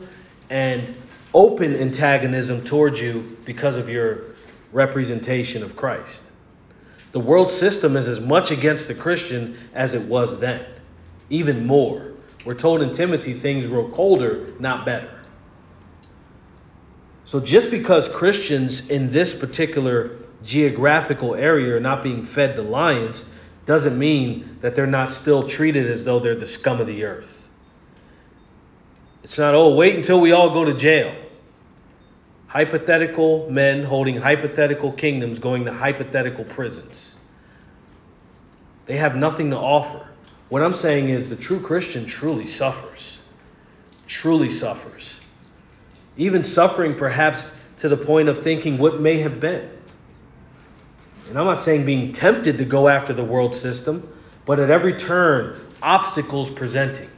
and open antagonism towards you because of your representation of Christ. The world system is as much against the Christian as it was then, even more. We're told in Timothy things grow colder, not better. So just because Christians in this particular geographical area are not being fed the lions doesn't mean that they're not still treated as though they're the scum of the earth. It's not, oh, wait until we all go to jail. Hypothetical men holding hypothetical kingdoms going to hypothetical prisons. They have nothing to offer. What I'm saying is the true Christian truly suffers. Truly suffers. Even suffering perhaps to the point of thinking what may have been. And I'm not saying being tempted to go after the world system, but at every turn, obstacles presenting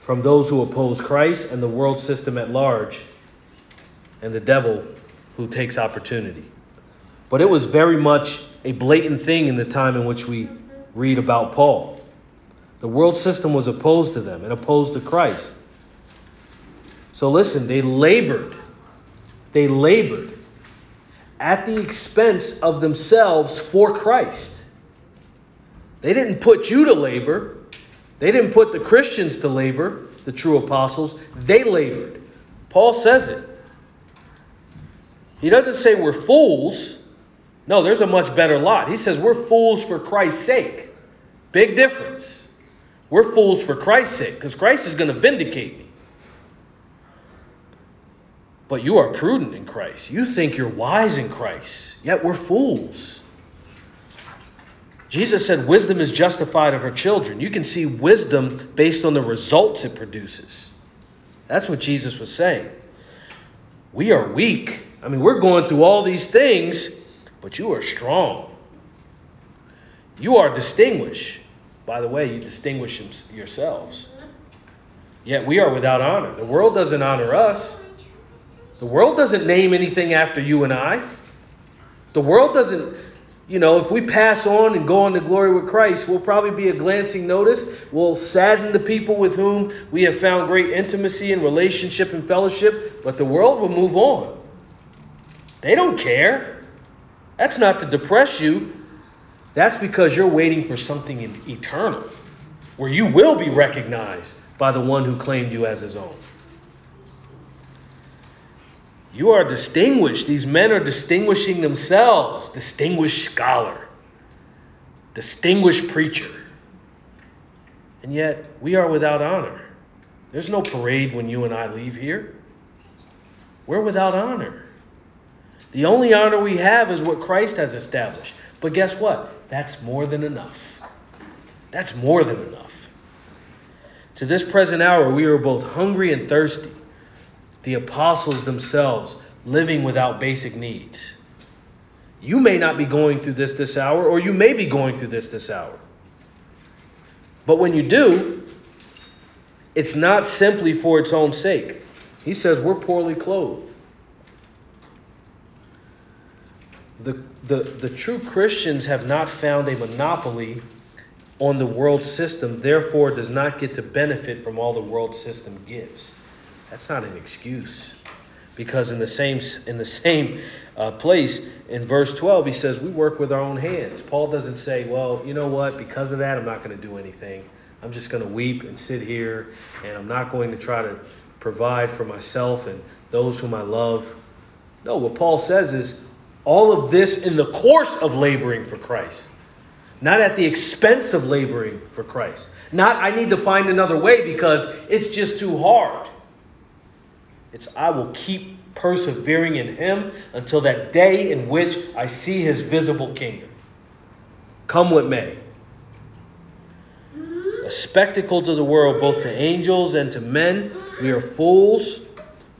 from those who oppose Christ and the world system at large, and the devil who takes opportunity. But it was very much a blatant thing in the time in which we read about Paul. The world system was opposed to them and opposed to Christ. So listen, they labored. They labored at the expense of themselves for Christ. They didn't put you to labor. They didn't put the Christians to labor, the true apostles. They labored. Paul says it. He doesn't say we're fools. No, there's a much better lot. He says we're fools for Christ's sake. Big difference. We're fools for Christ's sake because Christ is going to vindicate me but you are prudent in Christ. You think you're wise in Christ, yet we're fools. Jesus said wisdom is justified of her children. You can see wisdom based on the results it produces. That's what Jesus was saying. We are weak. I mean, we're going through all these things, but you are strong. You are distinguished. By the way, you distinguish yourselves. Yet we are without honor. The world doesn't honor us. The world doesn't name anything after you and I. The world doesn't, you know, if we pass on and go on to glory with Christ, we'll probably be a glancing notice. We'll sadden the people with whom we have found great intimacy and relationship and fellowship, but the world will move on. They don't care. That's not to depress you. That's because you're waiting for something eternal, where you will be recognized by the one who claimed you as his own. You are distinguished. These men are distinguishing themselves. Distinguished scholar, distinguished preacher. And yet, we are without honor. There's no parade when you and I leave here. We're without honor. The only honor we have is what Christ has established. But guess what? That's more than enough. That's more than enough. To this present hour, we are both hungry and thirsty the apostles themselves living without basic needs. You may not be going through this this hour, or you may be going through this this hour. But when you do, it's not simply for its own sake. He says we're poorly clothed. The, the, the true Christians have not found a monopoly on the world system, therefore, does not get to benefit from all the world system gives. That's not an excuse. Because in the same in the same uh, place in verse 12 he says we work with our own hands. Paul doesn't say, well, you know what? Because of that I'm not going to do anything. I'm just going to weep and sit here and I'm not going to try to provide for myself and those whom I love. No, what Paul says is all of this in the course of laboring for Christ, not at the expense of laboring for Christ. Not I need to find another way because it's just too hard. It's I will keep persevering in him until that day in which I see his visible kingdom. Come what may. A spectacle to the world, both to angels and to men. We are fools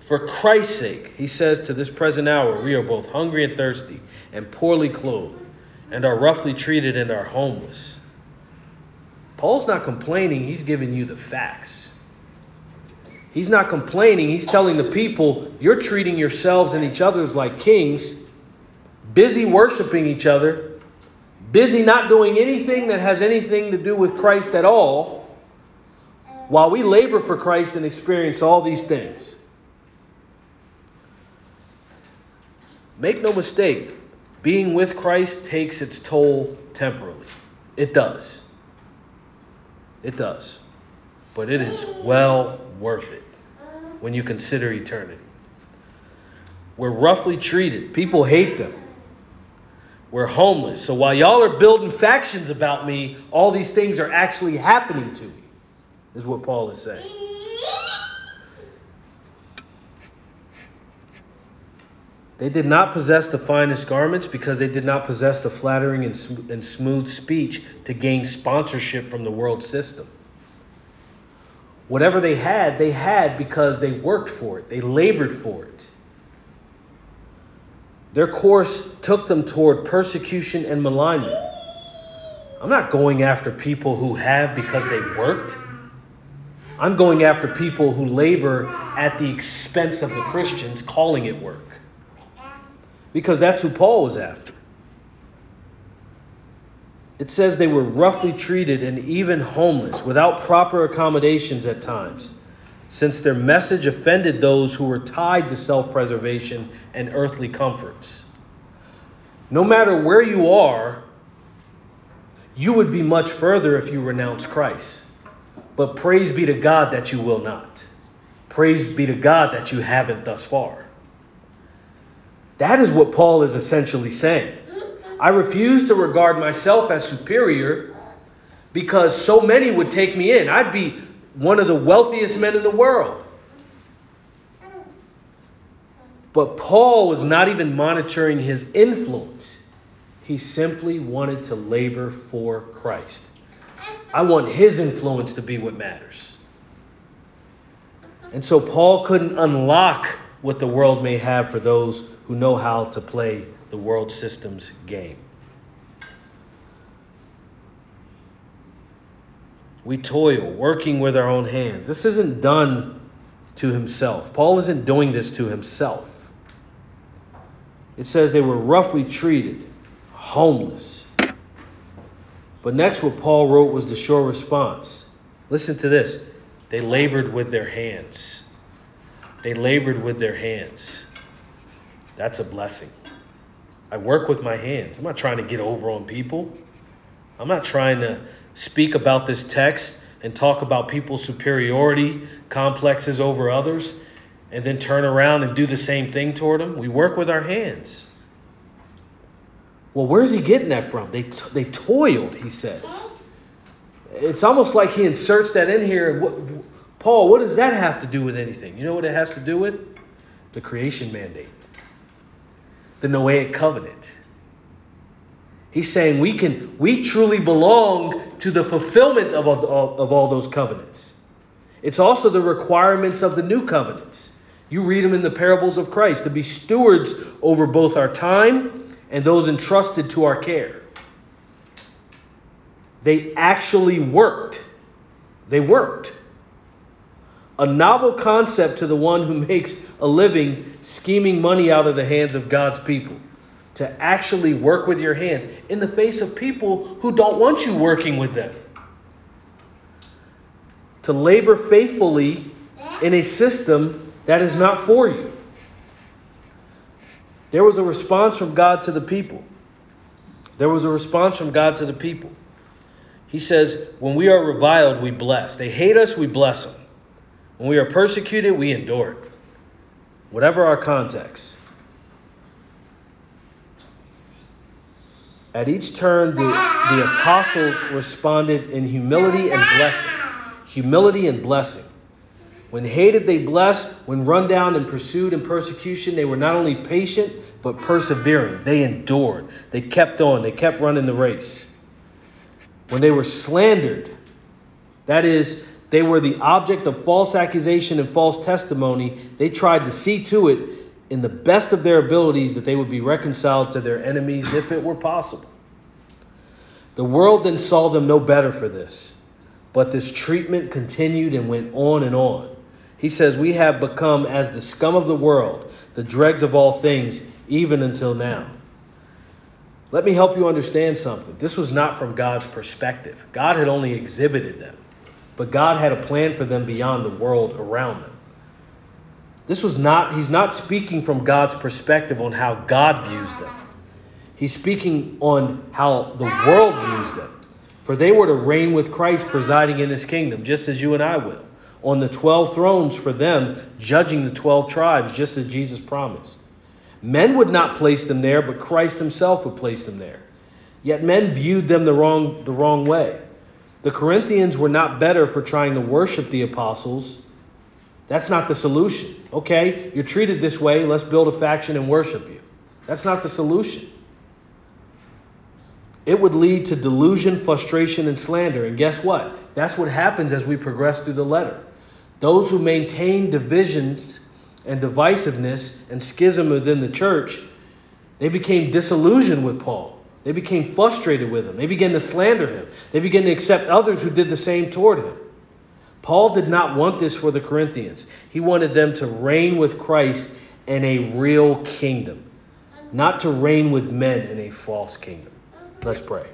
for Christ's sake. He says to this present hour, we are both hungry and thirsty, and poorly clothed, and are roughly treated and are homeless. Paul's not complaining, he's giving you the facts. He's not complaining. He's telling the people, you're treating yourselves and each others like kings, busy worshiping each other, busy not doing anything that has anything to do with Christ at all, while we labor for Christ and experience all these things. Make no mistake, being with Christ takes its toll temporally. It does. It does. But it is well worth it when you consider eternity. We're roughly treated. People hate them. We're homeless. So while y'all are building factions about me, all these things are actually happening to me, is what Paul is saying. They did not possess the finest garments because they did not possess the flattering and, sm- and smooth speech to gain sponsorship from the world system. Whatever they had, they had because they worked for it, they labored for it. Their course took them toward persecution and malignment. I'm not going after people who have because they worked. I'm going after people who labor at the expense of the Christians, calling it work. Because that's who Paul was after. It says they were roughly treated and even homeless, without proper accommodations at times since their message offended those who were tied to self preservation and earthly comforts. No matter where you are, you would be much further if you renounce Christ. But praise be to God that you will not. Praise be to God that you haven't thus far. That is what Paul is essentially saying. I refuse to regard myself as superior because so many would take me in. I'd be one of the wealthiest men in the world. But Paul was not even monitoring his influence. He simply wanted to labor for Christ. I want his influence to be what matters. And so Paul couldn't unlock what the world may have for those who know how to play the world system's game. We toil, working with our own hands. This isn't done to himself. Paul isn't doing this to himself. It says they were roughly treated, homeless. But next, what Paul wrote was the sure response. Listen to this they labored with their hands. They labored with their hands. That's a blessing. I work with my hands. I'm not trying to get over on people. I'm not trying to speak about this text and talk about people's superiority complexes over others and then turn around and do the same thing toward them. We work with our hands. Well, where's he getting that from? They, they toiled, he says. It's almost like he inserts that in here. What, Paul, what does that have to do with anything? You know what it has to do with? The creation mandate, the Noahic covenant. He's saying we can we truly belong to the fulfillment of, of, of all those covenants. It's also the requirements of the new covenants. You read them in the parables of Christ to be stewards over both our time and those entrusted to our care. They actually worked. They worked. A novel concept to the one who makes a living scheming money out of the hands of God's people to actually work with your hands in the face of people who don't want you working with them. To labor faithfully in a system that is not for you. There was a response from God to the people. There was a response from God to the people. He says, When we are reviled, we bless. They hate us, we bless them. When we are persecuted, we endure it. Whatever our context. At each turn, the, the apostles responded in humility and blessing. Humility and blessing. When hated, they blessed. When run down and pursued in persecution, they were not only patient, but persevering. They endured. They kept on. They kept running the race. When they were slandered, that is, they were the object of false accusation and false testimony, they tried to see to it in the best of their abilities that they would be reconciled to their enemies if it were possible. The world then saw them no better for this, but this treatment continued and went on and on. He says, We have become as the scum of the world, the dregs of all things, even until now. Let me help you understand something. This was not from God's perspective. God had only exhibited them, but God had a plan for them beyond the world around them. This was not, he's not speaking from God's perspective on how God views them. He's speaking on how the world views them. For they were to reign with Christ presiding in his kingdom, just as you and I will, on the 12 thrones for them, judging the 12 tribes, just as Jesus promised. Men would not place them there, but Christ himself would place them there. Yet men viewed them the wrong, the wrong way. The Corinthians were not better for trying to worship the apostles. That's not the solution. Okay, you're treated this way, let's build a faction and worship you. That's not the solution. It would lead to delusion, frustration, and slander. And guess what? That's what happens as we progress through the letter. Those who maintain divisions and divisiveness and schism within the church, they became disillusioned with Paul. They became frustrated with him. They began to slander him. They began to accept others who did the same toward him. Paul did not want this for the Corinthians. He wanted them to reign with Christ in a real kingdom, not to reign with men in a false kingdom. Let's pray.